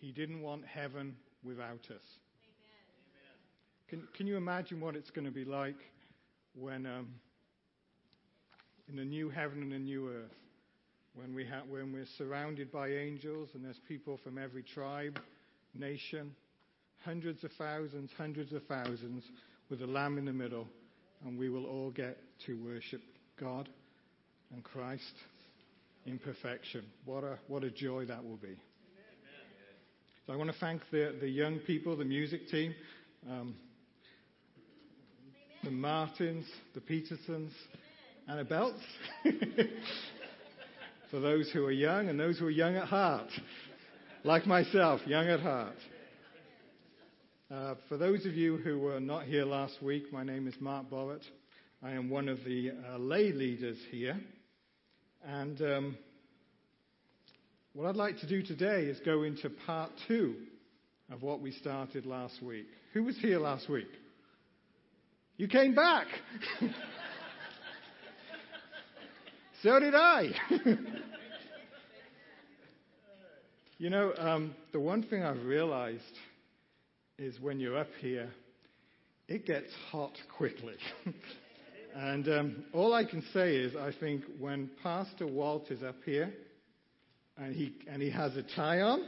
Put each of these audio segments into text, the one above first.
He didn't want heaven without us. Can, can you imagine what it's going to be like when, um, in a new heaven and a new earth, when, we ha- when we're surrounded by angels and there's people from every tribe, nation, hundreds of thousands, hundreds of thousands, with a lamb in the middle, and we will all get to worship God and Christ in perfection. What a, what a joy that will be. So I want to thank the, the young people, the music team, um, the Martins, the Petersons, and the Belts. For those who are young and those who are young at heart, like myself, young at heart. Uh, for those of you who were not here last week, my name is Mark Borrett. I am one of the uh, lay leaders here. And um, what I'd like to do today is go into part two of what we started last week. Who was here last week? You came back. so did I. you know, um, the one thing I've realized is when you're up here, it gets hot quickly. and um, all I can say is, I think when Pastor Walt is up here and he, and he has a tie on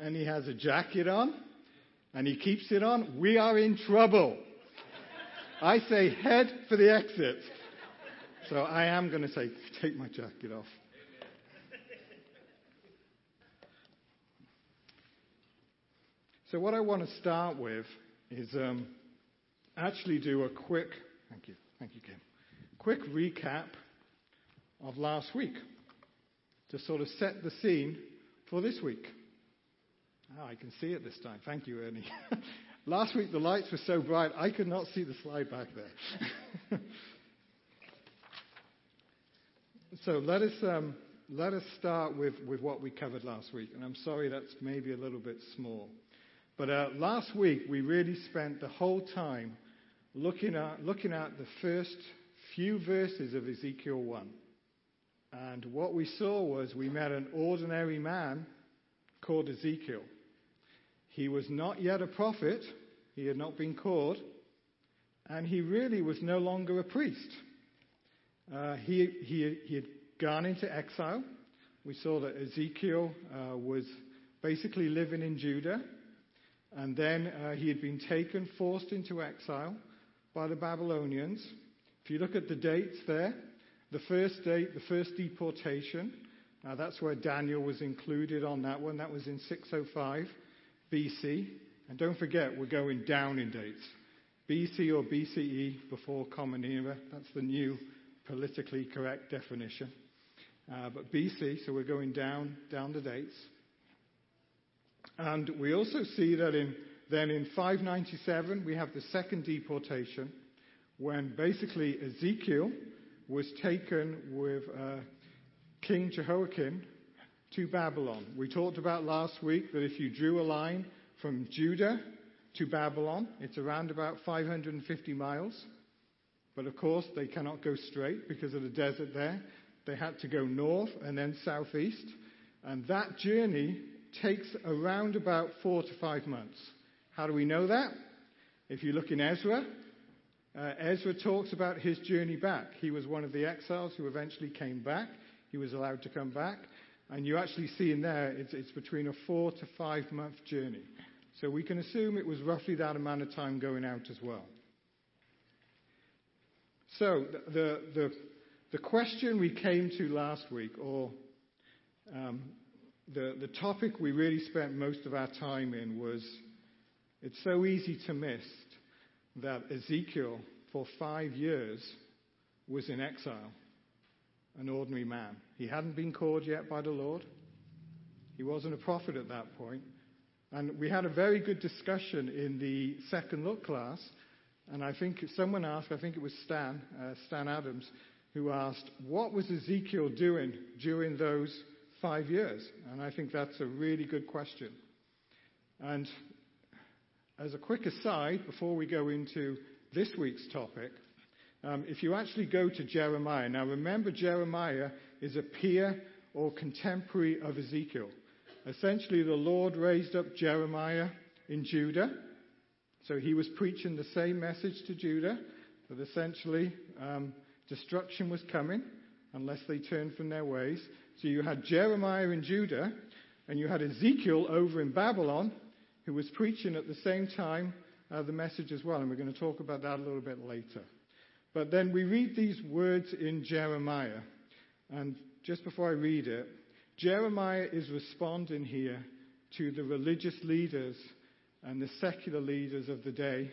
and he has a jacket on and he keeps it on, we are in trouble. I say head for the exit. So I am going to say, take my jacket off. So, what I want to start with is um, actually do a quick, thank you, thank you, Kim, quick recap of last week to sort of set the scene for this week. Oh, I can see it this time. Thank you, Ernie. last week the lights were so bright I could not see the slide back there. so let us um, let us start with, with what we covered last week, and I'm sorry that's maybe a little bit small. But uh, last week, we really spent the whole time looking at, looking at the first few verses of Ezekiel 1. And what we saw was we met an ordinary man called Ezekiel. He was not yet a prophet, he had not been called, and he really was no longer a priest. Uh, he, he, he had gone into exile. We saw that Ezekiel uh, was basically living in Judah and then uh, he had been taken, forced into exile by the Babylonians. If you look at the dates there, the first date, the first deportation, uh, that's where Daniel was included on that one. That was in 605 BC. And don't forget, we're going down in dates. BC or BCE before Common Era. That's the new politically correct definition. Uh, but BC, so we're going down down the dates. And we also see that in, then in 597, we have the second deportation, when basically Ezekiel was taken with uh, King Jehoiachin to Babylon. We talked about last week that if you drew a line from Judah to Babylon, it's around about 550 miles. But of course, they cannot go straight because of the desert there. They had to go north and then southeast. And that journey takes around about four to five months. How do we know that? If you look in Ezra, uh, Ezra talks about his journey back. He was one of the exiles who eventually came back. He was allowed to come back. And you actually see in there, it's, it's between a four to five month journey. So we can assume it was roughly that amount of time going out as well. So the, the, the question we came to last week, or um, the, the topic we really spent most of our time in was it's so easy to miss that Ezekiel, for five years, was in exile, an ordinary man. He hadn't been called yet by the Lord. He wasn't a prophet at that point. And we had a very good discussion in the second look class. And I think someone asked, I think it was Stan, uh, Stan Adams, who asked, What was Ezekiel doing during those five years? And I think that's a really good question. And as a quick aside, before we go into this week's topic, um, if you actually go to Jeremiah, now remember Jeremiah is a peer or contemporary of Ezekiel. Essentially, the Lord raised up Jeremiah in Judah. So he was preaching the same message to Judah that essentially um, destruction was coming unless they turned from their ways. So you had Jeremiah in Judah, and you had Ezekiel over in Babylon, who was preaching at the same time uh, the message as well. And we're going to talk about that a little bit later. But then we read these words in Jeremiah. And just before I read it, Jeremiah is responding here to the religious leaders and the secular leaders of the day,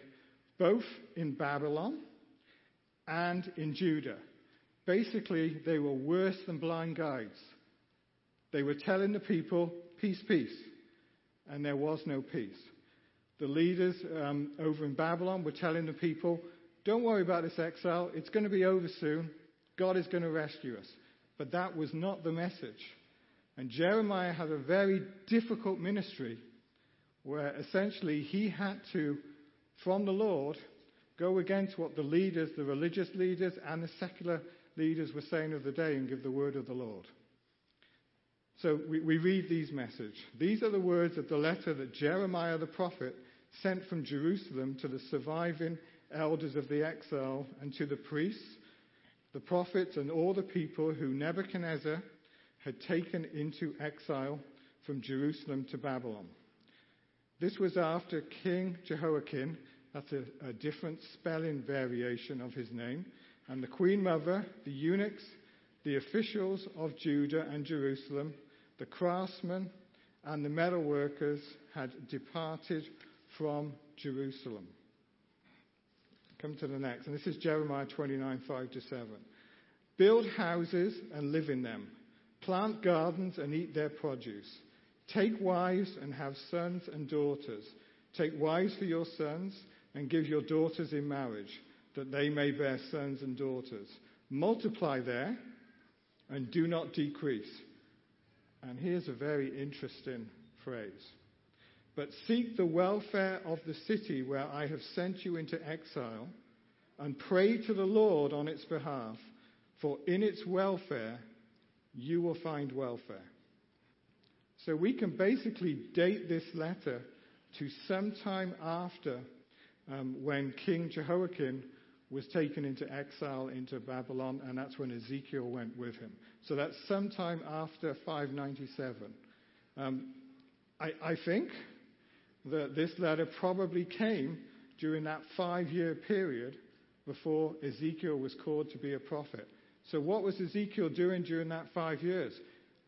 both in Babylon and in Judah. Basically, they were worse than blind guides. They were telling the people, peace, peace. And there was no peace. The leaders um, over in Babylon were telling the people, don't worry about this exile. It's going to be over soon. God is going to rescue us. But that was not the message. And Jeremiah had a very difficult ministry where essentially he had to, from the Lord, go against what the leaders, the religious leaders, and the secular leaders were saying of the day and give the word of the Lord. So we, we read these messages. These are the words of the letter that Jeremiah the prophet sent from Jerusalem to the surviving elders of the exile and to the priests, the prophets, and all the people who Nebuchadnezzar had taken into exile from Jerusalem to Babylon. This was after King Jehoiakim, that's a, a different spelling variation of his name, and the queen mother, the eunuchs, the officials of Judah and Jerusalem, the craftsmen, and the metal workers had departed from Jerusalem. Come to the next, and this is Jeremiah 29 5 to 7. Build houses and live in them, plant gardens and eat their produce. Take wives and have sons and daughters. Take wives for your sons and give your daughters in marriage, that they may bear sons and daughters. Multiply there and do not decrease. And here's a very interesting phrase. But seek the welfare of the city where I have sent you into exile, and pray to the Lord on its behalf, for in its welfare you will find welfare. So we can basically date this letter to sometime after um, when King Jehoiachin was taken into exile into Babylon, and that's when Ezekiel went with him. So that's sometime after 597. Um, I, I think that this letter probably came during that five year period before Ezekiel was called to be a prophet. So, what was Ezekiel doing during that five years?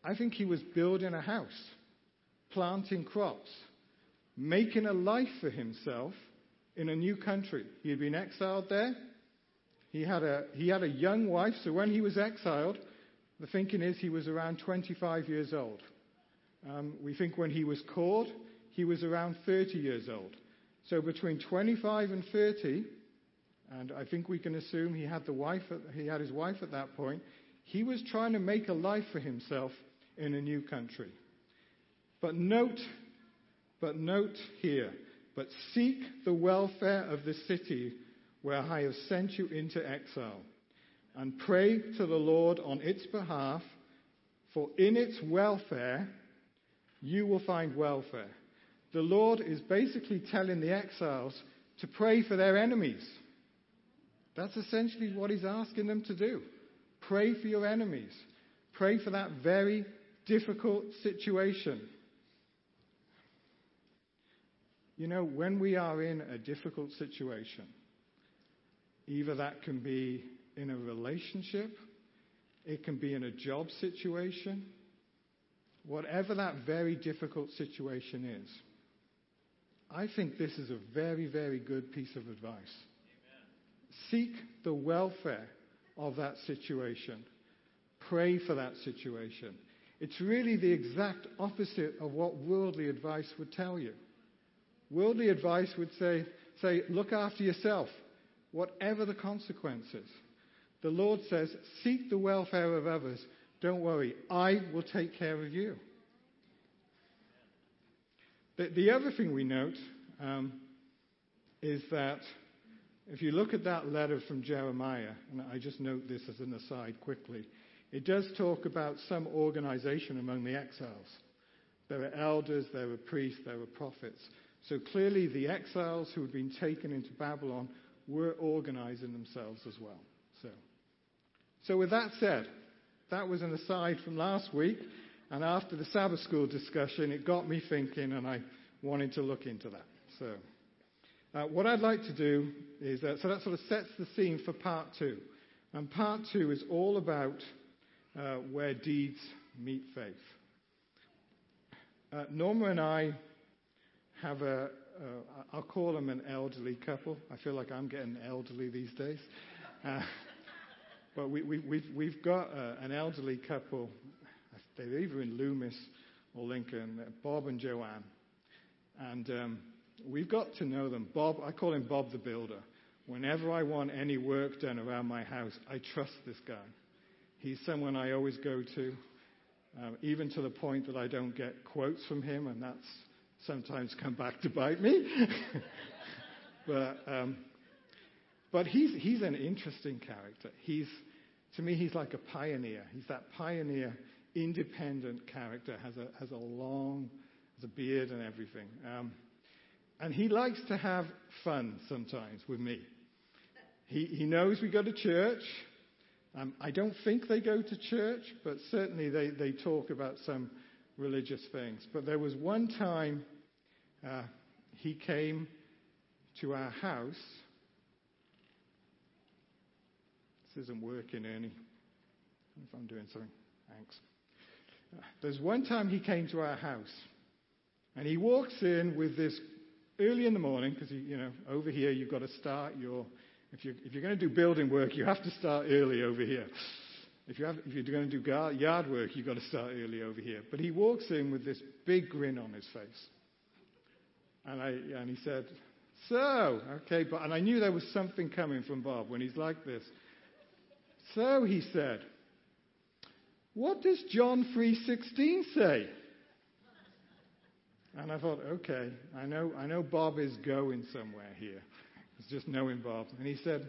I think he was building a house, planting crops, making a life for himself in a new country. He had been exiled there. He had a, he had a young wife, so when he was exiled, the thinking is he was around 25 years old. Um, we think when he was called, he was around 30 years old. So between 25 and 30, and I think we can assume he had the wife, he had his wife at that point. He was trying to make a life for himself in a new country. But note, but note here, but seek the welfare of the city where I have sent you into exile, and pray to the Lord on its behalf, for in its welfare you will find welfare the Lord is basically telling the exiles to pray for their enemies. That's essentially what he's asking them to do. Pray for your enemies. Pray for that very difficult situation. You know, when we are in a difficult situation, either that can be in a relationship, it can be in a job situation, whatever that very difficult situation is I think this is a very, very good piece of advice. Amen. Seek the welfare of that situation. Pray for that situation. It's really the exact opposite of what worldly advice would tell you. Worldly advice would say, say, look after yourself, whatever the consequences. The Lord says, seek the welfare of others. Don't worry, I will take care of you. The, the other thing we note um, is that if you look at that letter from Jeremiah, and I just note this as an aside quickly, it does talk about some organization among the exiles. There were elders, there were priests, there were prophets. So clearly, the exiles who had been taken into Babylon were organizing themselves as well. So, so with that said, that was an aside from last week. And after the Sabbath school discussion, it got me thinking, and I wanted to look into that. So, uh, what I'd like to do is, uh, so that sort of sets the scene for part two. And part two is all about uh, where deeds meet faith. Uh, Norma and I have a, uh, I'll call them an elderly couple. I feel like I'm getting elderly these days. Uh, but we, we, we've, we've got uh, an elderly couple. They're either in Loomis or Lincoln, Bob and Joanne. And um, we've got to know them. Bob, I call him Bob the Builder. Whenever I want any work done around my house, I trust this guy. He's someone I always go to, um, even to the point that I don't get quotes from him, and that's sometimes come back to bite me. but um, but he's he's an interesting character. He's to me he's like a pioneer. He's that pioneer, independent character. has a has a long has a beard and everything. Um, and he likes to have fun sometimes with me. He, he knows we go to church. Um, I don't think they go to church, but certainly they, they talk about some religious things. But there was one time uh, he came to our house. This isn't working, Ernie. If I'm doing something, thanks. Uh, there's one time he came to our house, and he walks in with this early in the morning because you know over here you've got to start your if you're, if you're going to do building work, you have to start early over here. If, you you're going to do yard work, you've got to start early over here. But he walks in with this big grin on his face. And, I, and he said, So, okay, but, and I knew there was something coming from Bob when he's like this. So, he said, What does John 3.16 say? And I thought, okay, I know, I know Bob is going somewhere here. It's just knowing Bob. And he said,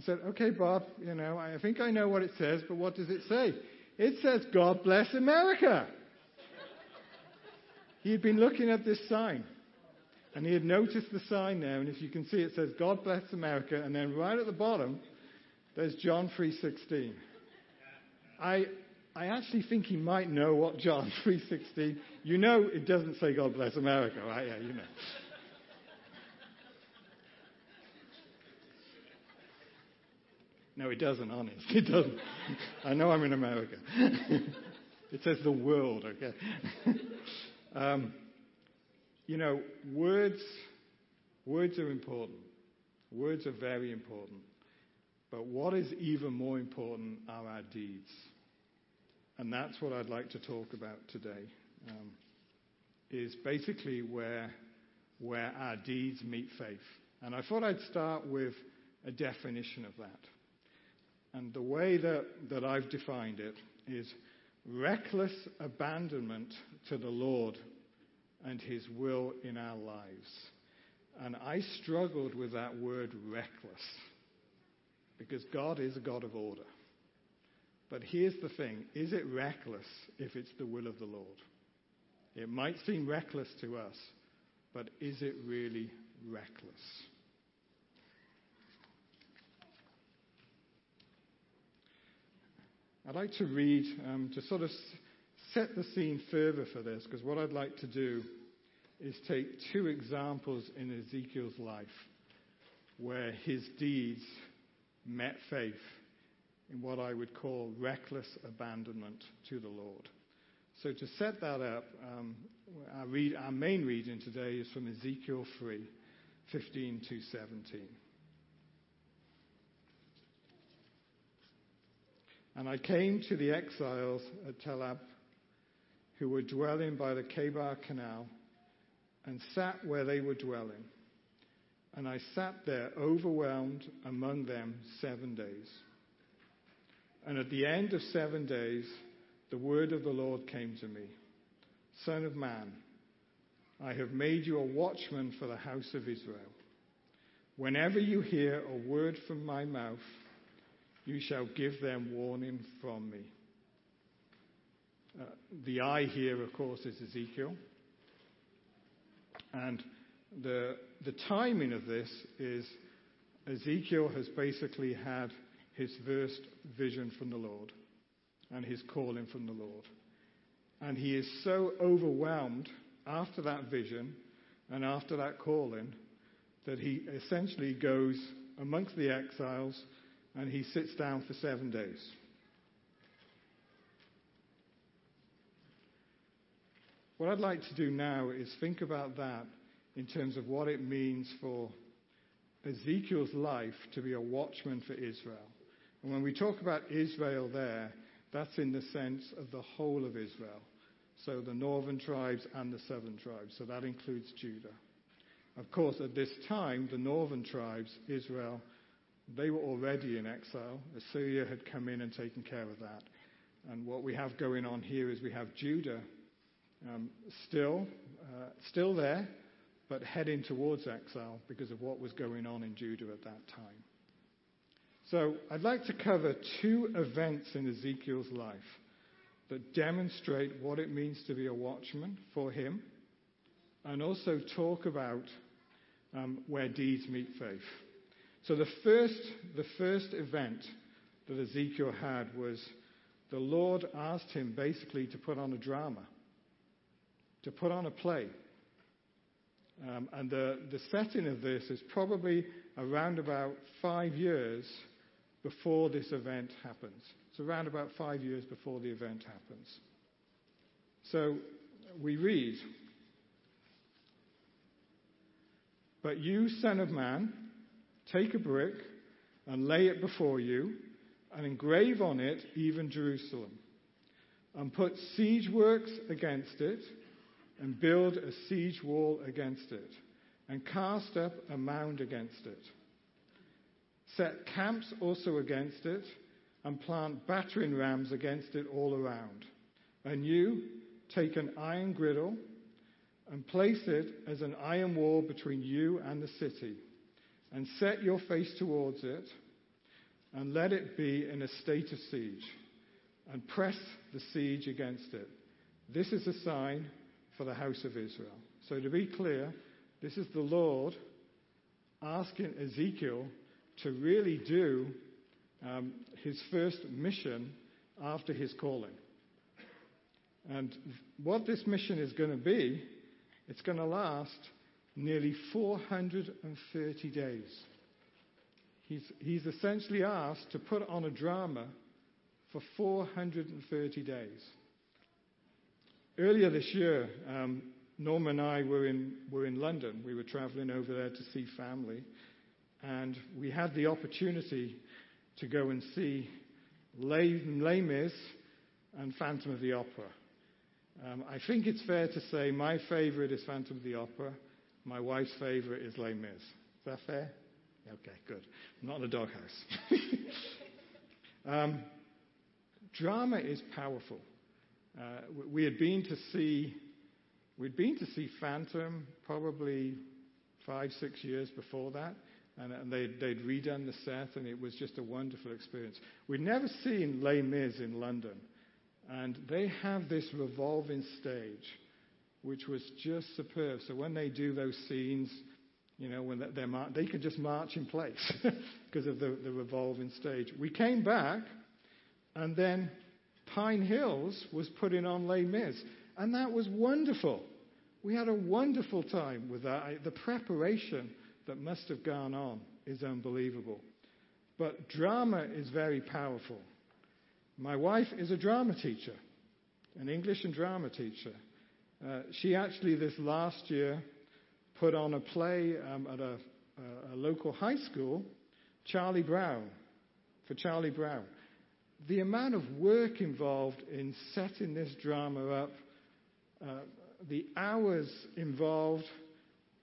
I said, okay, Bob, you know, I think I know what it says, but what does it say? It says, God bless America. he had been looking at this sign. And he had noticed the sign there, and if you can see, it says, God bless America, and then right at the bottom, there's John 3.16. I, I actually think he might know what John 3.16, you know it doesn't say God bless America, right? Yeah, you know. No, it doesn't, honest. It doesn't. I know I'm in America. it says the world, okay? um, you know, words, words are important. Words are very important. But what is even more important are our deeds. And that's what I'd like to talk about today. Um, is basically where, where our deeds meet faith. And I thought I'd start with a definition of that. And the way that, that I've defined it is reckless abandonment to the Lord and His will in our lives. And I struggled with that word reckless because God is a God of order. But here's the thing is it reckless if it's the will of the Lord? It might seem reckless to us, but is it really reckless? I'd like to read um, to sort of set the scene further for this, because what I'd like to do is take two examples in Ezekiel's life where his deeds met faith in what I would call reckless abandonment to the Lord. So to set that up, um, our, read, our main reading today is from Ezekiel 3, 15 to 17. And I came to the exiles at Telab who were dwelling by the Chebar Canal and sat where they were dwelling. And I sat there overwhelmed among them seven days. And at the end of seven days, the word of the Lord came to me Son of man, I have made you a watchman for the house of Israel. Whenever you hear a word from my mouth, you shall give them warning from me. Uh, the I here, of course, is Ezekiel. And the, the timing of this is Ezekiel has basically had his first vision from the Lord and his calling from the Lord. And he is so overwhelmed after that vision and after that calling that he essentially goes amongst the exiles and he sits down for seven days. What I'd like to do now is think about that in terms of what it means for Ezekiel's life to be a watchman for Israel. And when we talk about Israel there, that's in the sense of the whole of Israel. So the northern tribes and the southern tribes. So that includes Judah. Of course, at this time, the northern tribes, Israel, they were already in exile. Assyria had come in and taken care of that. And what we have going on here is we have Judah um, still, uh, still there, but heading towards exile because of what was going on in Judah at that time. So I'd like to cover two events in Ezekiel's life that demonstrate what it means to be a watchman for him and also talk about um, where deeds meet faith. So the first, the first event that Ezekiel had was the Lord asked him basically to put on a drama, to put on a play. Um, and the, the setting of this is probably around about five years before this event happens. It's around about five years before the event happens. So we read, But you, Son of Man, take a brick and lay it before you, and engrave on it even Jerusalem, and put siege works against it, and build a siege wall against it, and cast up a mound against it. Set camps also against it, and plant battering rams against it all around. And you take an iron griddle and place it as an iron wall between you and the city, and set your face towards it, and let it be in a state of siege, and press the siege against it. This is a sign for the house of Israel. So, to be clear, this is the Lord asking Ezekiel to really do um, his first mission after his calling. And what this mission is going to be it's going to last nearly 430 days. He's, he's essentially asked to put on a drama for 430 days. Earlier this year, um, Norm and I were in, were in London. We were traveling over there to see family. And we had the opportunity to go and see Les Mis and Phantom of the Opera. Um, I think it's fair to say my favorite is Phantom of the Opera. My wife's favorite is Les Mis. Is that fair? Okay, good. Not in the doghouse. um, drama is powerful. Uh, we had been to see, we'd been to see Phantom probably five, six years before that, and, and they'd, they'd, redone the set, and it was just a wonderful experience. We'd never seen Les Mis in London. And they have this revolving stage, which was just superb. So when they do those scenes, you know, when they're mar- they can just march in place because of the, the revolving stage. We came back, and then Pine Hills was putting on Les Mis, and that was wonderful. We had a wonderful time with that. The preparation that must have gone on is unbelievable. But drama is very powerful. My wife is a drama teacher, an English and drama teacher. Uh, she actually, this last year, put on a play um, at a, a, local high school, Charlie Brown, for Charlie Brown. The amount of work involved in setting this drama up, uh, the hours involved,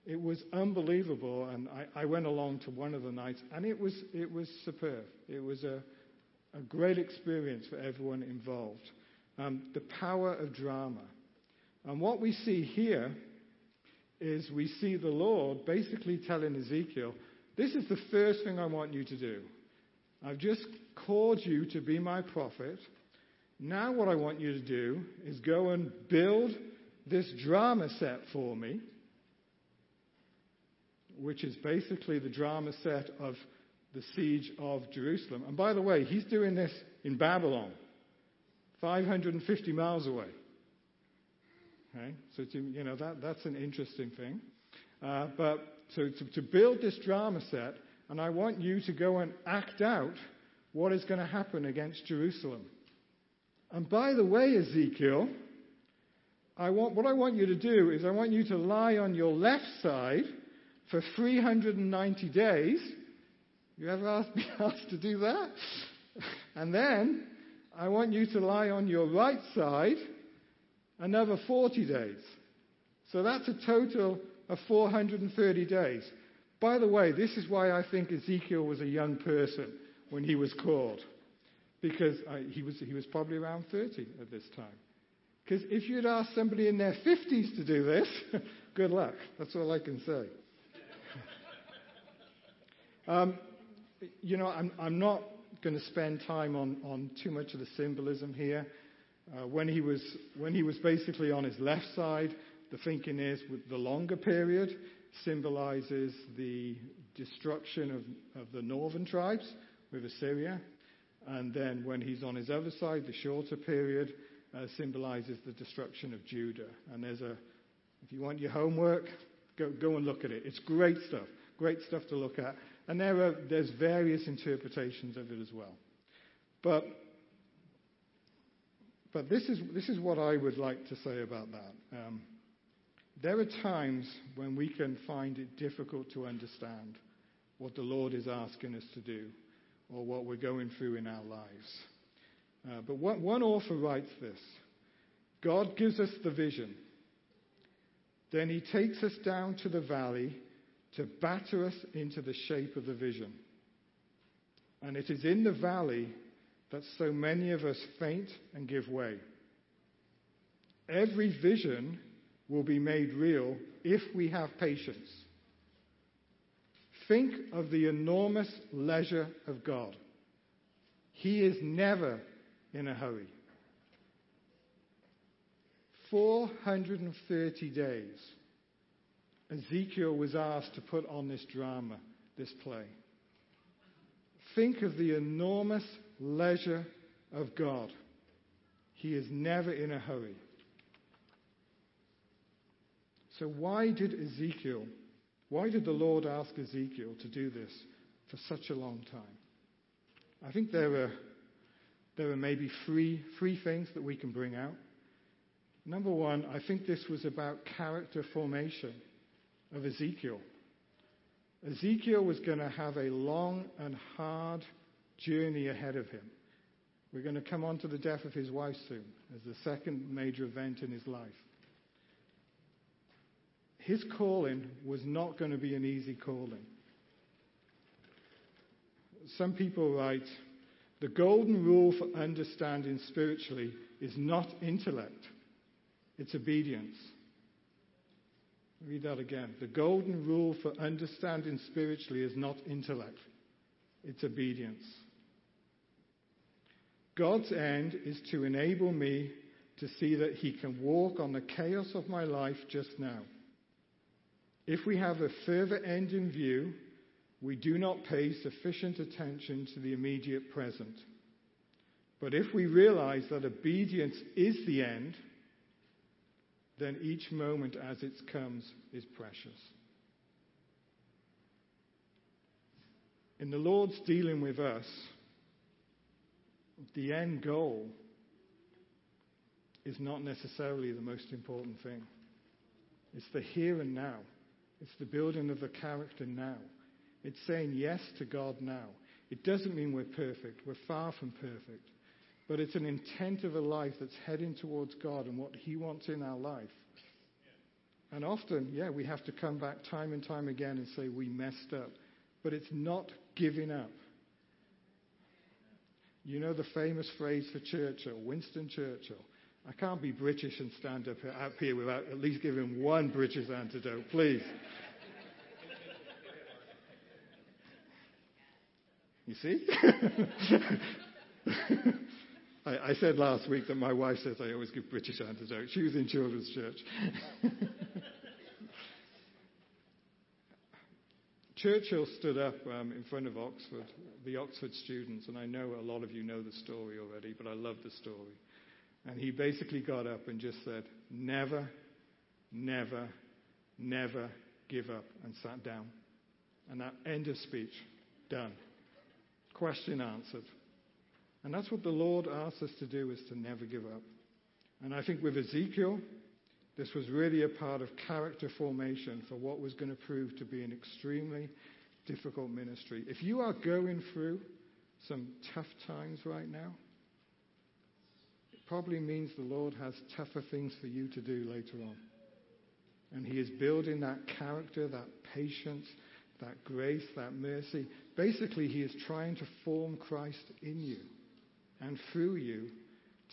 it was unbelievable. And I, I, went along to one of the nights, and it was, it was superb. It was a, a great experience for everyone involved. Um, the power of drama. And what we see here is we see the Lord basically telling Ezekiel, This is the first thing I want you to do. I've just called you to be my prophet. Now, what I want you to do is go and build this drama set for me, which is basically the drama set of the siege of Jerusalem. And by the way, he's doing this in Babylon, 550 miles away. Okay? So, to, you know, that, that's an interesting thing. Uh, but so to, to build this drama set, and I want you to go and act out what is going to happen against Jerusalem. And by the way, Ezekiel, I want, what I want you to do is I want you to lie on your left side for 390 days. You ever asked, me asked to do that? And then I want you to lie on your right side another 40 days. So that's a total of 430 days. By the way, this is why I think Ezekiel was a young person when he was called. Because I, he, was, he was probably around 30 at this time. Because if you'd asked somebody in their 50s to do this, good luck. That's all I can say. um, you know, I'm, I'm not going to spend time on, on too much of the symbolism here. Uh, when, he was, when he was basically on his left side, the thinking is the longer period symbolizes the destruction of, of the northern tribes with Assyria. And then when he's on his other side, the shorter period uh, symbolizes the destruction of Judah. And there's a, if you want your homework, go, go and look at it. It's great stuff. Great stuff to look at. And there are, there's various interpretations of it as well. But, but this, is, this is what I would like to say about that. Um, there are times when we can find it difficult to understand what the Lord is asking us to do or what we're going through in our lives. Uh, but one, one author writes this God gives us the vision. Then he takes us down to the valley to batter us into the shape of the vision. And it is in the valley that so many of us faint and give way. Every vision will be made real if we have patience. Think of the enormous leisure of God. He is never in a hurry. 430 days. Ezekiel was asked to put on this drama, this play. Think of the enormous leisure of God. He is never in a hurry. So, why did Ezekiel, why did the Lord ask Ezekiel to do this for such a long time? I think there are, there are maybe three, three things that we can bring out. Number one, I think this was about character formation of Ezekiel. Ezekiel was going to have a long and hard journey ahead of him. We're going to come on to the death of his wife soon as the second major event in his life his calling was not going to be an easy calling. Some people write, the golden rule for understanding spiritually is not intellect, it's obedience. Read that again. The golden rule for understanding spiritually is not intellect, it's obedience. God's end is to enable me to see that He can walk on the chaos of my life just now. If we have a further end in view, we do not pay sufficient attention to the immediate present. But if we realize that obedience is the end, then each moment as it comes is precious. In the Lord's dealing with us, the end goal is not necessarily the most important thing. It's the here and now. It's the building of the character now. It's saying yes to God now. It doesn't mean we're perfect. We're far from perfect. But it's an intent of a life that's heading towards God and what He wants in our life. And often, yeah, we have to come back time and time again and say we messed up. But it's not giving up. You know the famous phrase for Churchill, Winston Churchill. I can't be British and stand up, here without at least giving one British antidote, please. You see? I, I said last week that my wife says I always give British antidotes. She was in children's church. Churchill stood up um, in front of Oxford, the Oxford students, and I know a lot of you know the story already, but I love the story. And he basically got up and just said, Never, never, never give up, and sat down. And that end of speech, done. Question answered. And that's what the Lord asks us to do is to never give up. And I think with Ezekiel, this was really a part of character formation for what was going to prove to be an extremely difficult ministry. If you are going through some tough times right now, it probably means the Lord has tougher things for you to do later on. And He is building that character, that patience, that grace, that mercy. Basically, He is trying to form Christ in you and through you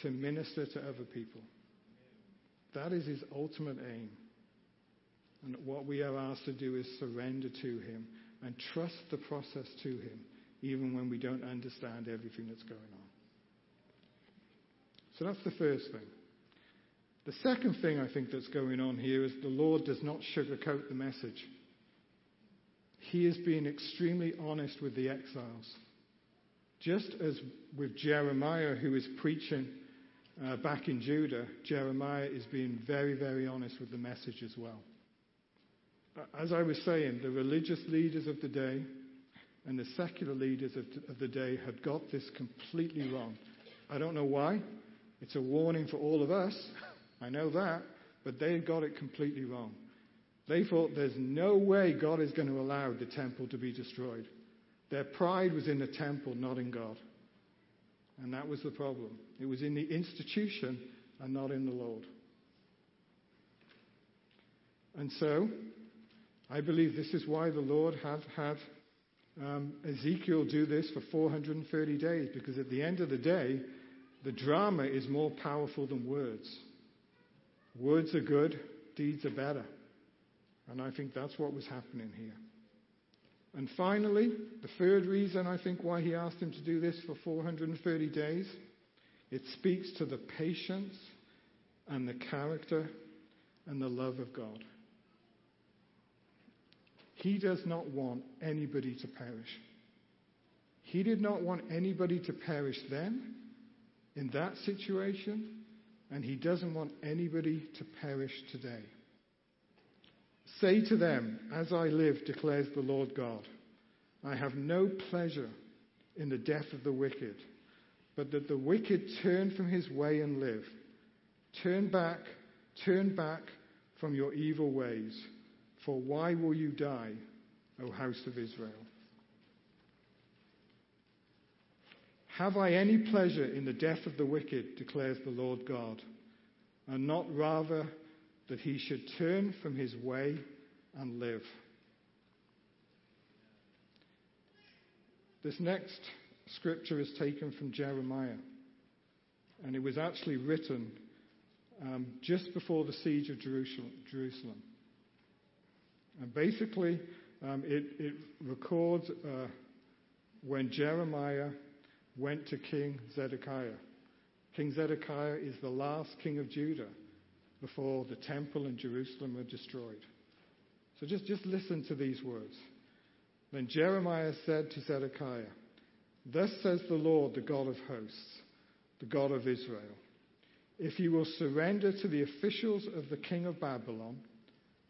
to minister to other people. That is his ultimate aim. And what we are asked to do is surrender to him and trust the process to him, even when we don't understand everything that's going on. So that's the first thing. The second thing I think that's going on here is the Lord does not sugarcoat the message. He is being extremely honest with the exiles. Just as with Jeremiah, who is preaching Uh, back in Judah, Jeremiah is being very, very honest with the message as well. Uh, as I was saying, the religious leaders of the day and the secular leaders of, of the day had got this completely wrong. I don't know why. It's a warning for all of us. I know that. But they got it completely wrong. They thought there's no way God is going to allow the temple to be destroyed. Their pride was in the temple, not in God. And that was the problem. It was in the institution and not in the Lord. And so, I believe this is why the Lord had had um, Ezekiel do this for 430 days, because at the end of the day, the drama is more powerful than words. Words are good, deeds are better. And I think that's what was happening here. And finally, the third reason I think why he asked him to do this for 430 days, it speaks to the patience and the character and the love of God. He does not want anybody to perish. He did not want anybody to perish then, in that situation, and he doesn't want anybody to perish today. Say to them, As I live, declares the Lord God, I have no pleasure in the death of the wicked, but that the wicked turn from his way and live. Turn back, turn back from your evil ways, for why will you die, O house of Israel? Have I any pleasure in the death of the wicked, declares the Lord God, and not rather that he should turn from his way and live. This next scripture is taken from Jeremiah, and it was actually written um, just before the siege of Jerusalem. And basically, um, it, it, records uh, when Jeremiah went to King Zedekiah. King Zedekiah is the last king of Judah before the temple in Jerusalem were destroyed. So just, just listen to these words. Then Jeremiah said to Zedekiah, Thus says the Lord, the God of hosts, the God of Israel, if you will surrender to the officials of the king of Babylon,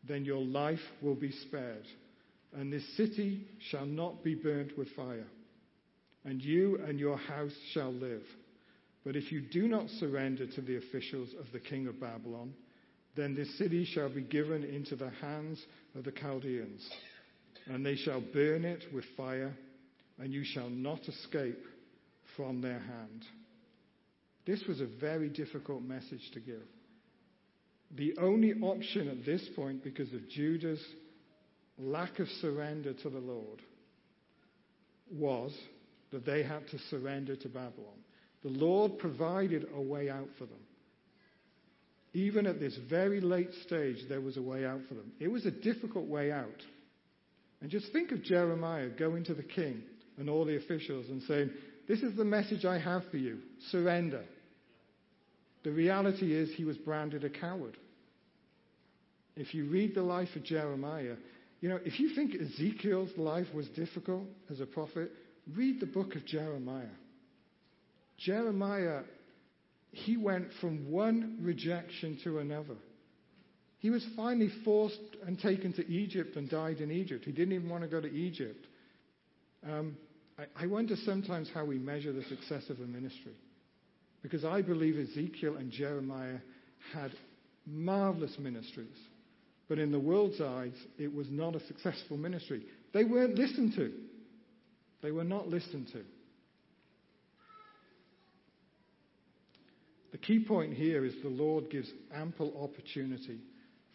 then your life will be spared, and this city shall not be burnt with fire, and you and your house shall live. But if you do not surrender to the officials of the king of Babylon, then this city shall be given into the hands of the Chaldeans, and they shall burn it with fire, and you shall not escape from their hand. This was a very difficult message to give. The only option at this point, because of Judah's lack of surrender to the Lord, was that they had to surrender to Babylon. The Lord provided a way out for them. Even at this very late stage, there was a way out for them. It was a difficult way out. And just think of Jeremiah going to the king and all the officials and saying, This is the message I have for you surrender. the reality is he was branded a coward. If you read the life of Jeremiah, you know, if you think Ezekiel's life was difficult as a prophet, read the book of Jeremiah. Jeremiah, he went from one rejection to another. He was finally forced and taken to Egypt and died in Egypt. He didn't even want to go to Egypt. Um, I, I wonder sometimes how we measure the success of a ministry. Because I believe Ezekiel and Jeremiah had marvelous ministries. But in the world's eyes, it was not a successful ministry. They weren't listened to. They were not listened to. Key point here is the Lord gives ample opportunity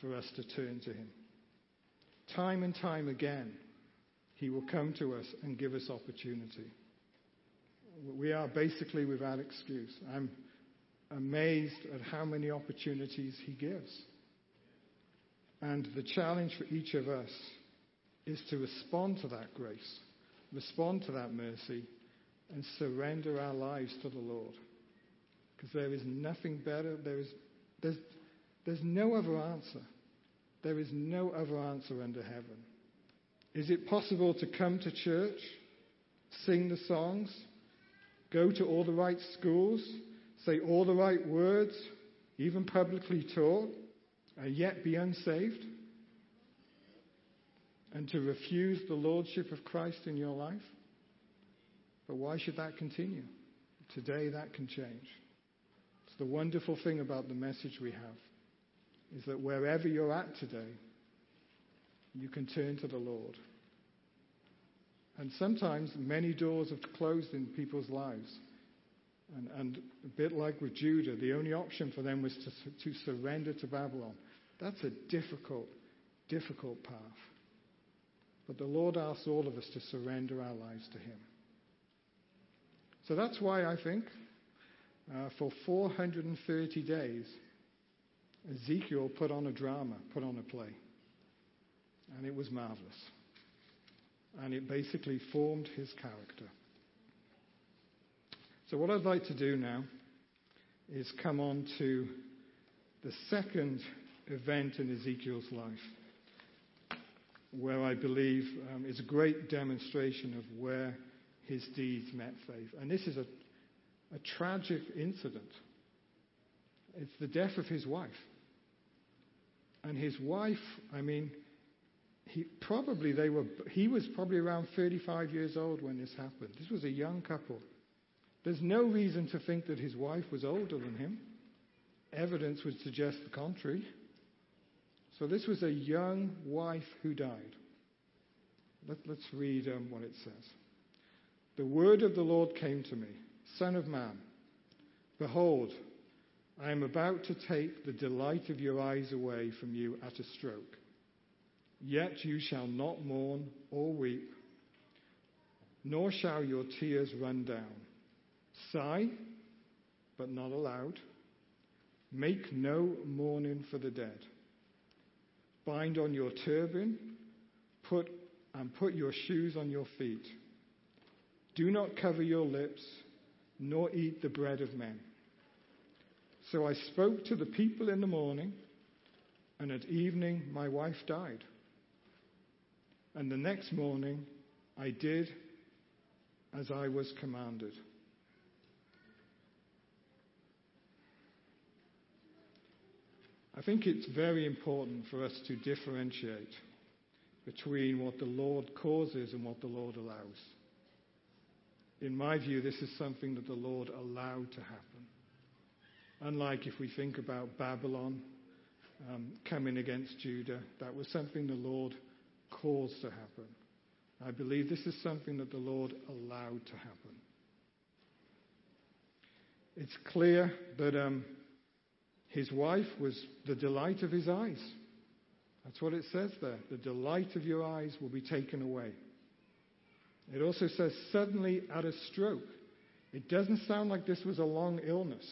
for us to turn to Him. Time and time again, He will come to us and give us opportunity. We are basically without excuse. I'm amazed at how many opportunities He gives. And the challenge for each of us is to respond to that grace, respond to that mercy, and surrender our lives to the Lord. Because there is nothing better. There is, there's, there's no other answer. There is no other answer under heaven. Is it possible to come to church, sing the songs, go to all the right schools, say all the right words, even publicly talk, and yet be unsaved? And to refuse the lordship of Christ in your life? But why should that continue? Today that can change. The wonderful thing about the message we have is that wherever you're at today, you can turn to the Lord. And sometimes many doors have closed in people's lives. And, and a bit like with Judah, the only option for them was to, to surrender to Babylon. That's a difficult, difficult path. But the Lord asks all of us to surrender our lives to Him. So that's why I think uh, for 430 days, Ezekiel put on a drama, put on a play. And it was marvelous. And it basically formed his character. So, what I'd like to do now is come on to the second event in Ezekiel's life, where I believe um, is a great demonstration of where his deeds met faith. And this is a, a tragic incident. It's the death of his wife. And his wife, I mean, he probably they were he was probably around 35 years old when this happened. This was a young couple. There's no reason to think that his wife was older than him. Evidence would suggest the contrary. So this was a young wife who died. Let, us read um, what it says. The word of the Lord came to me, Son of man, behold, I am about to take the delight of your eyes away from you at a stroke. Yet you shall not mourn or weep, nor shall your tears run down. Sigh, but not aloud. Make no mourning for the dead. Bind on your turban, put and put your shoes on your feet. Do not cover your lips, nor eat the bread of men so I spoke to the people in the morning, and at evening my wife died. And the next morning I did as I was commanded. I think it's very important for us to differentiate between what the Lord causes and what the Lord allows. In my view, this is something that the Lord allowed to happen. Unlike if we think about Babylon um, coming against Judah, that was something the Lord caused to happen. I believe this is something that the Lord allowed to happen. It's clear that um, his wife was the delight of his eyes. That's what it says there. The delight of your eyes will be taken away. It also says, suddenly at a stroke. It doesn't sound like this was a long illness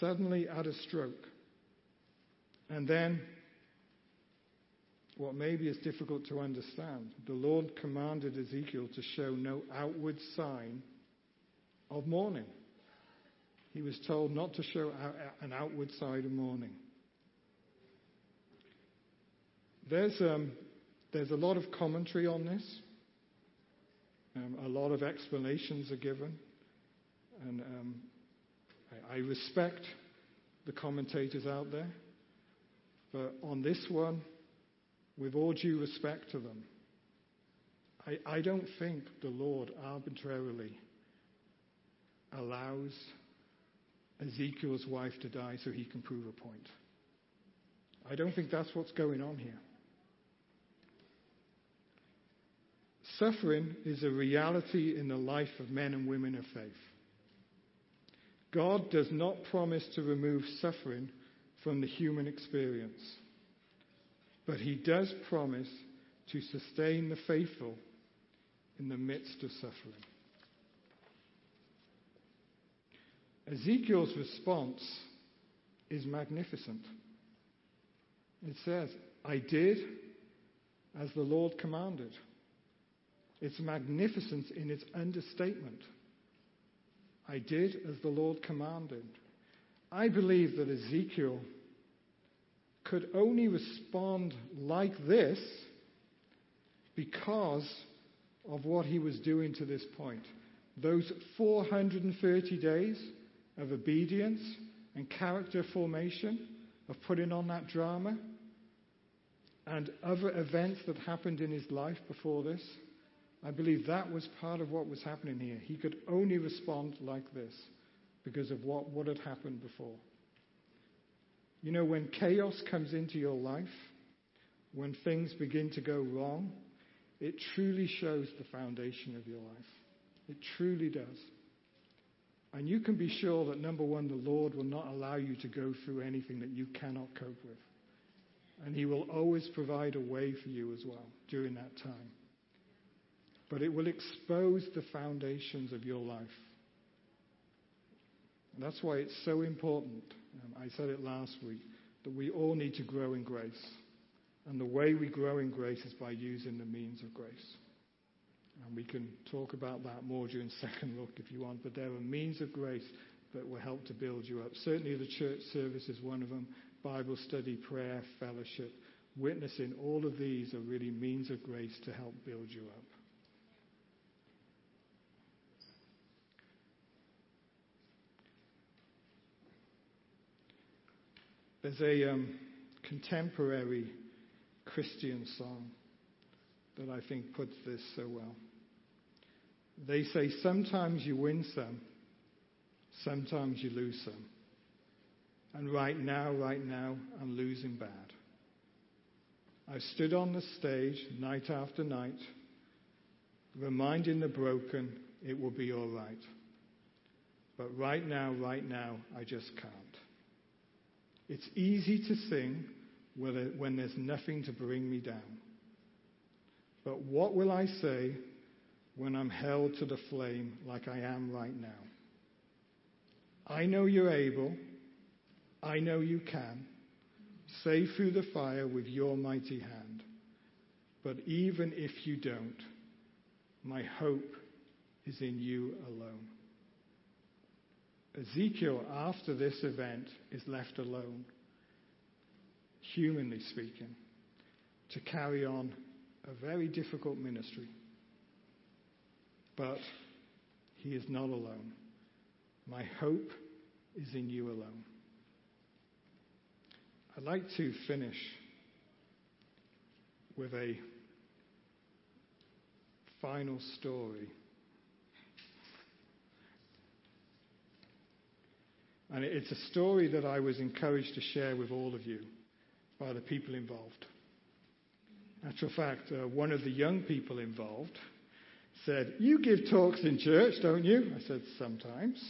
suddenly at a stroke. And then, what maybe is difficult to understand, the Lord commanded Ezekiel to show no outward sign of mourning. he was told not to show an outward side of mourning. There's, um, there's a lot of commentary on this. Um, a lot of explanations are given. And um, I, I respect the commentators out there. But on this one, with all due respect to them, I, I don't think the Lord arbitrarily allows Ezekiel's wife to die so he can prove a point. I don't think that's what's going on here. Suffering is a reality in the life of men and women of faith. God does not promise to remove suffering from the human experience, but He does promise to sustain the faithful in the midst of suffering. Ezekiel's response is magnificent. It says, I did as the Lord commanded. It's magnificence in its understatement. I did as the Lord commanded. I believe that Ezekiel could only respond like this because of what he was doing to this point. Those 430 days of obedience and character formation, of putting on that drama, and other events that happened in his life before this. I believe that was part of what was happening here. He could only respond like this because of what, what had happened before. You know, when chaos comes into your life, when things begin to go wrong, it truly shows the foundation of your life. It truly does. And you can be sure that number one, the Lord will not allow you to go through anything that you cannot cope with. And He will always provide a way for you as well during that time but it will expose the foundations of your life. And that's why it's so important. Um, I said it last week that we all need to grow in grace. And the way we grow in grace is by using the means of grace. And we can talk about that more during second look if you want, but there are means of grace that will help to build you up. Certainly the church service is one of them. Bible study, prayer, fellowship, witnessing, all of these are really means of grace to help build you up. There's a um, contemporary Christian song that I think puts this so well. They say, Sometimes you win some, sometimes you lose some. And right now, right now, I'm losing bad. I've stood on the stage night after night, reminding the broken it will be all right. But right now, right now, I just can't. It's easy to sing when there's nothing to bring me down. But what will I say when I'm held to the flame like I am right now? I know you're able. I know you can. Save through the fire with your mighty hand. But even if you don't, my hope is in you alone. Ezekiel, after this event, is left alone, humanly speaking, to carry on a very difficult ministry. But he is not alone. My hope is in you alone. I'd like to finish with a final story And it's a story that I was encouraged to share with all of you by the people involved. Actual fact, uh, one of the young people involved said, You give talks in church, don't you? I said, Sometimes.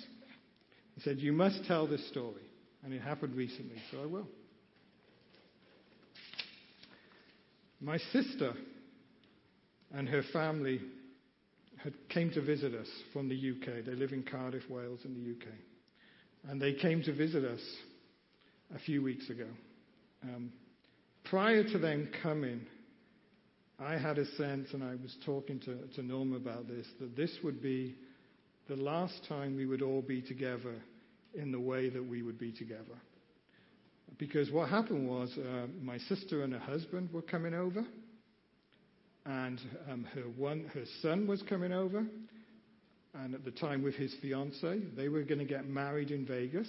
He said, You must tell this story. And it happened recently, so I will. My sister and her family had came to visit us from the UK. They live in Cardiff, Wales, in the UK. And they came to visit us a few weeks ago. Um, prior to them coming, I had a sense, and I was talking to, to Norma about this, that this would be the last time we would all be together in the way that we would be together. Because what happened was uh, my sister and her husband were coming over, and um, her one her son was coming over, and at the time with his fiance, they were going to get married in Vegas,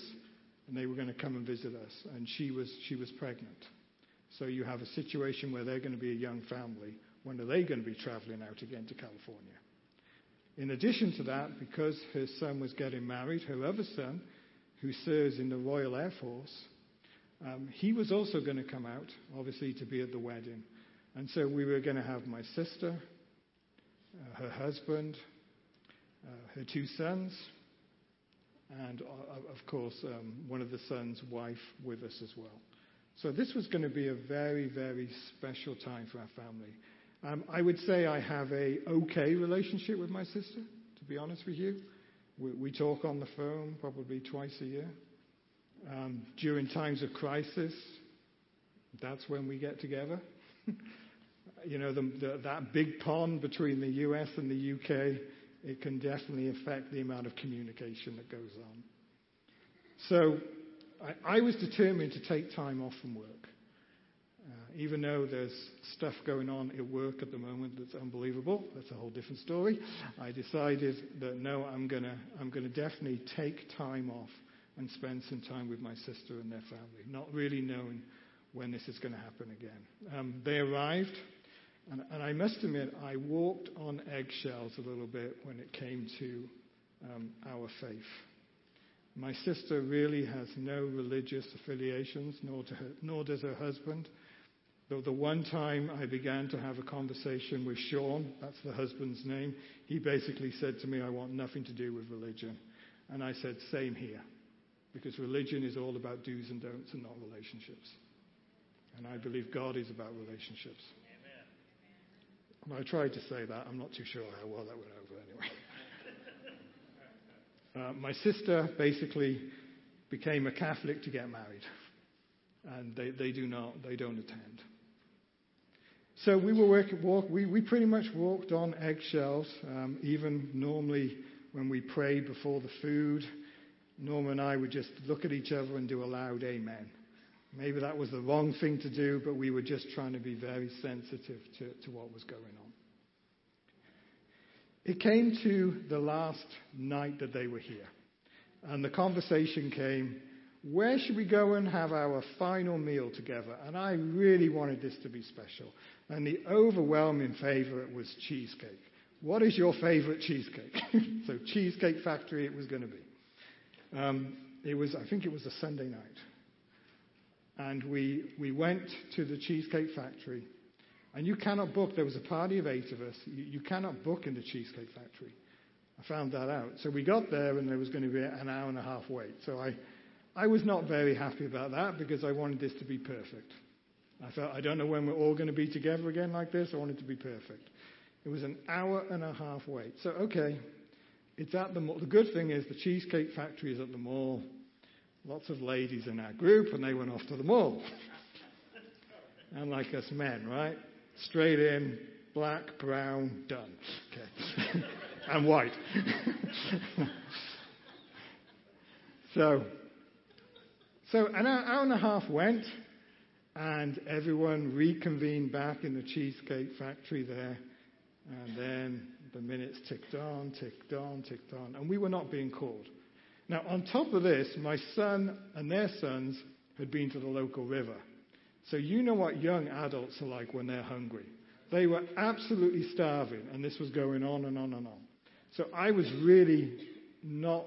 and they were going to come and visit us, and she was she was pregnant. So you have a situation where they're going to be a young family. When are they going to be traveling out again to California? In addition to that, because her son was getting married, her other son, who serves in the Royal Air Force, um, he was also going to come out, obviously, to be at the wedding. And so we were going to have my sister, uh, her husband, her two sons, and uh, of course, um, one of the sons' wife with us as well. So this was going to be a very, very special time for our family. Um, I would say I have a okay relationship with my sister, to be honest with you. We, we talk on the phone probably twice a year. Um, during times of crisis, that's when we get together. you know, the, the, that big pond between the US and the UK, it can definitely affect the amount of communication that goes on. So I, I was determined to take time off from work. Uh, even though there's stuff going on at work at the moment that's unbelievable, that's a whole different story. I decided that no, I'm going to I'm to definitely take time off and spend some time with my sister and their family, not really knowing when this is going to happen again. Um, they arrived, and, and, I must admit, I walked on eggshells a little bit when it came to um, our faith. My sister really has no religious affiliations, nor, her, nor does her husband. Though the one time I began to have a conversation with Sean, that's the husband's name, he basically said to me, I want nothing to do with religion. And I said, same here. Because religion is all about do's and don'ts and not relationships. And I believe God is about relationships. I tried to say that. I'm not too sure how well that went over anyway. Uh, my sister basically became a Catholic to get married, and they, they do not they don't attend. So we were working, walk, we, we pretty much walked on eggshells. Um, even normally when we prayed before the food, Norma and I would just look at each other and do a loud amen. Maybe that was the wrong thing to do, but we were just trying to be very sensitive to, to what was going on. It came to the last night that they were here, and the conversation came where should we go and have our final meal together? And I really wanted this to be special. And the overwhelming favorite was cheesecake. What is your favorite cheesecake? so, Cheesecake Factory it was going to be. Um, it was, I think it was a Sunday night. And we, we went to the Cheesecake Factory and you cannot book. There was a party of eight of us. You, you cannot book in the Cheesecake Factory. I found that out. So we got there, and there was going to be an hour and a half wait. So I, I was not very happy about that because I wanted this to be perfect. I thought, I don't know when we're all going to be together again like this. I want it to be perfect. It was an hour and a half wait. So, okay, it's at the mall. The good thing is the Cheesecake Factory is at the mall. Lots of ladies in our group, and they went off to the mall. Unlike us men, right? Straight in, black, brown, done. Okay. and white. so, so an hour and a half went, and everyone reconvened back in the Cheesecake Factory there. And then the minutes ticked on, ticked on, ticked on, and we were not being called. Now, on top of this, my son and their sons had been to the local river. So you know what young adults are like when they're hungry. They were absolutely starving, and this was going on and on and on. So I was really not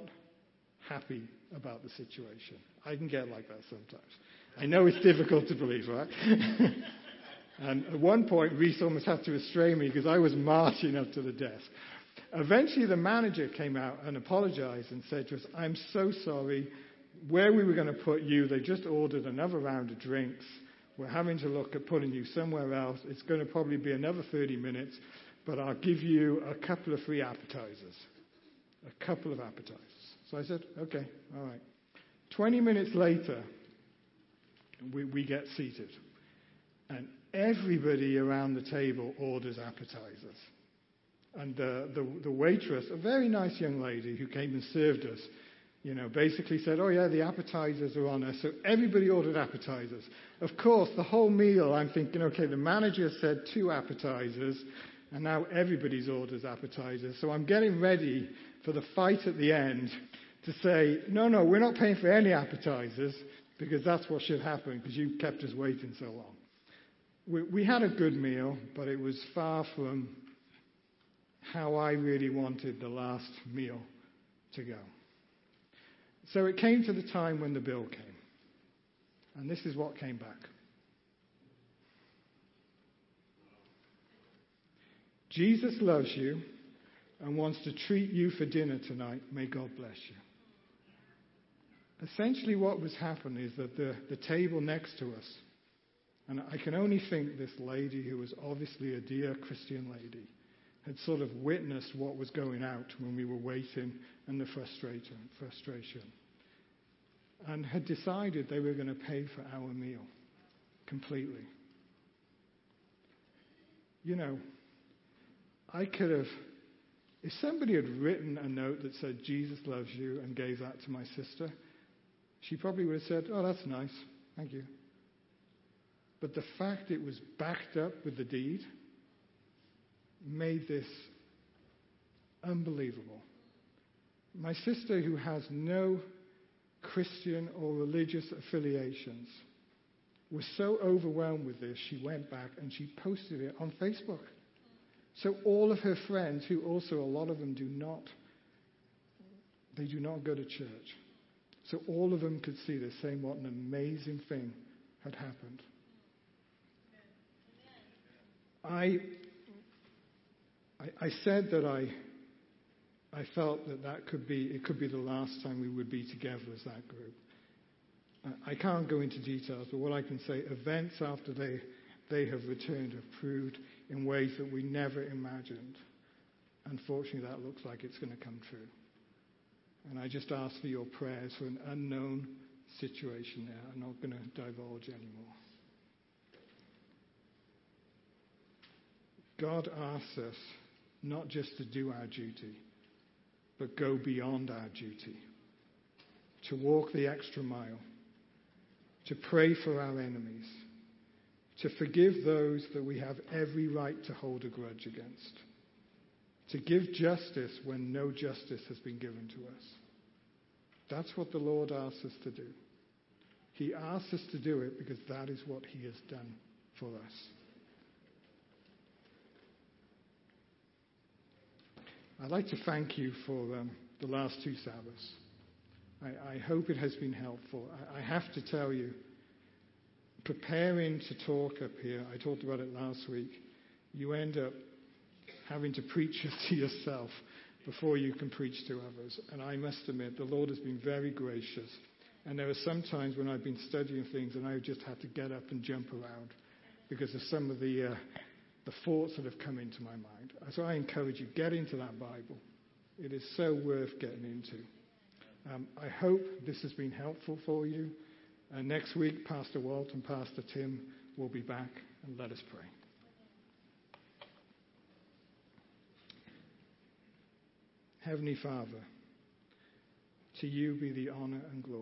happy about the situation. I can get like that sometimes. I know it's difficult to believe, right? and at one point, Reese almost had to restrain me because I was marching up to the desk. Eventually, the manager came out and apologized and said to us, I'm so sorry. Where we were going to put you, they just ordered another round of drinks. We're having to look at putting you somewhere else. It's going to probably be another 30 minutes, but I'll give you a couple of free appetizers. A couple of appetizers. So I said, okay, all right. 20 minutes later, we, we get seated. And everybody around the table orders appetizers. And uh, the, the waitress, a very nice young lady who came and served us, you know, basically said, oh yeah, the appetizers are on us. So everybody ordered appetizers. Of course, the whole meal, I'm thinking, okay, the manager said two appetizers, and now everybody's orders appetizers. So I'm getting ready for the fight at the end to say, no, no, we're not paying for any appetizers because that's what should happen because you kept us waiting so long. We, we had a good meal, but it was far from how I really wanted the last meal to go. So it came to the time when the bill came. And this is what came back. Jesus loves you and wants to treat you for dinner tonight. May God bless you. Essentially, what was happening is that the, the table next to us, and I can only think this lady, who was obviously a dear Christian lady, had sort of witnessed what was going out when we were waiting and the frustration, and had decided they were going to pay for our meal completely. You know, I could have, if somebody had written a note that said, Jesus loves you, and gave that to my sister, she probably would have said, Oh, that's nice. Thank you. But the fact it was backed up with the deed made this unbelievable. My sister, who has no Christian or religious affiliations, was so overwhelmed with this, she went back and she posted it on Facebook. So all of her friends, who also a lot of them do not, they do not go to church. So all of them could see this, saying what an amazing thing had happened. I, I, I said that I, I felt that that could be, it could be the last time we would be together as that group. I can't go into details, but what I can say, events after they, they have returned have proved in ways that we never imagined. Unfortunately, that looks like it's going to come true. And I just ask for your prayers for an unknown situation there. I'm not going to divulge anymore. God asks us not just to do our duty, but go beyond our duty, to walk the extra mile, to pray for our enemies, to forgive those that we have every right to hold a grudge against to give justice when no justice has been given to us. That's what the Lord asks us to do. He asks us to do it because that is what He has done for us. I'd like to thank you for um, the last two Sabbaths. I, I, hope it has been helpful. I, I have to tell you, preparing to talk up here, I talked about it last week, you end up having to preach to yourself before you can preach to others. And I must admit, the Lord has been very gracious. And there are some times when I've been studying things and I've just had to get up and jump around because of some of the, uh, the thoughts that have come into my mind. So I encourage you, get into that Bible. It is so worth getting into. Um, I hope this has been helpful for you. Uh, next week, Pastor Walt and Pastor Tim will be back, and let us pray. Heavenly Father, to you be the honor and glory.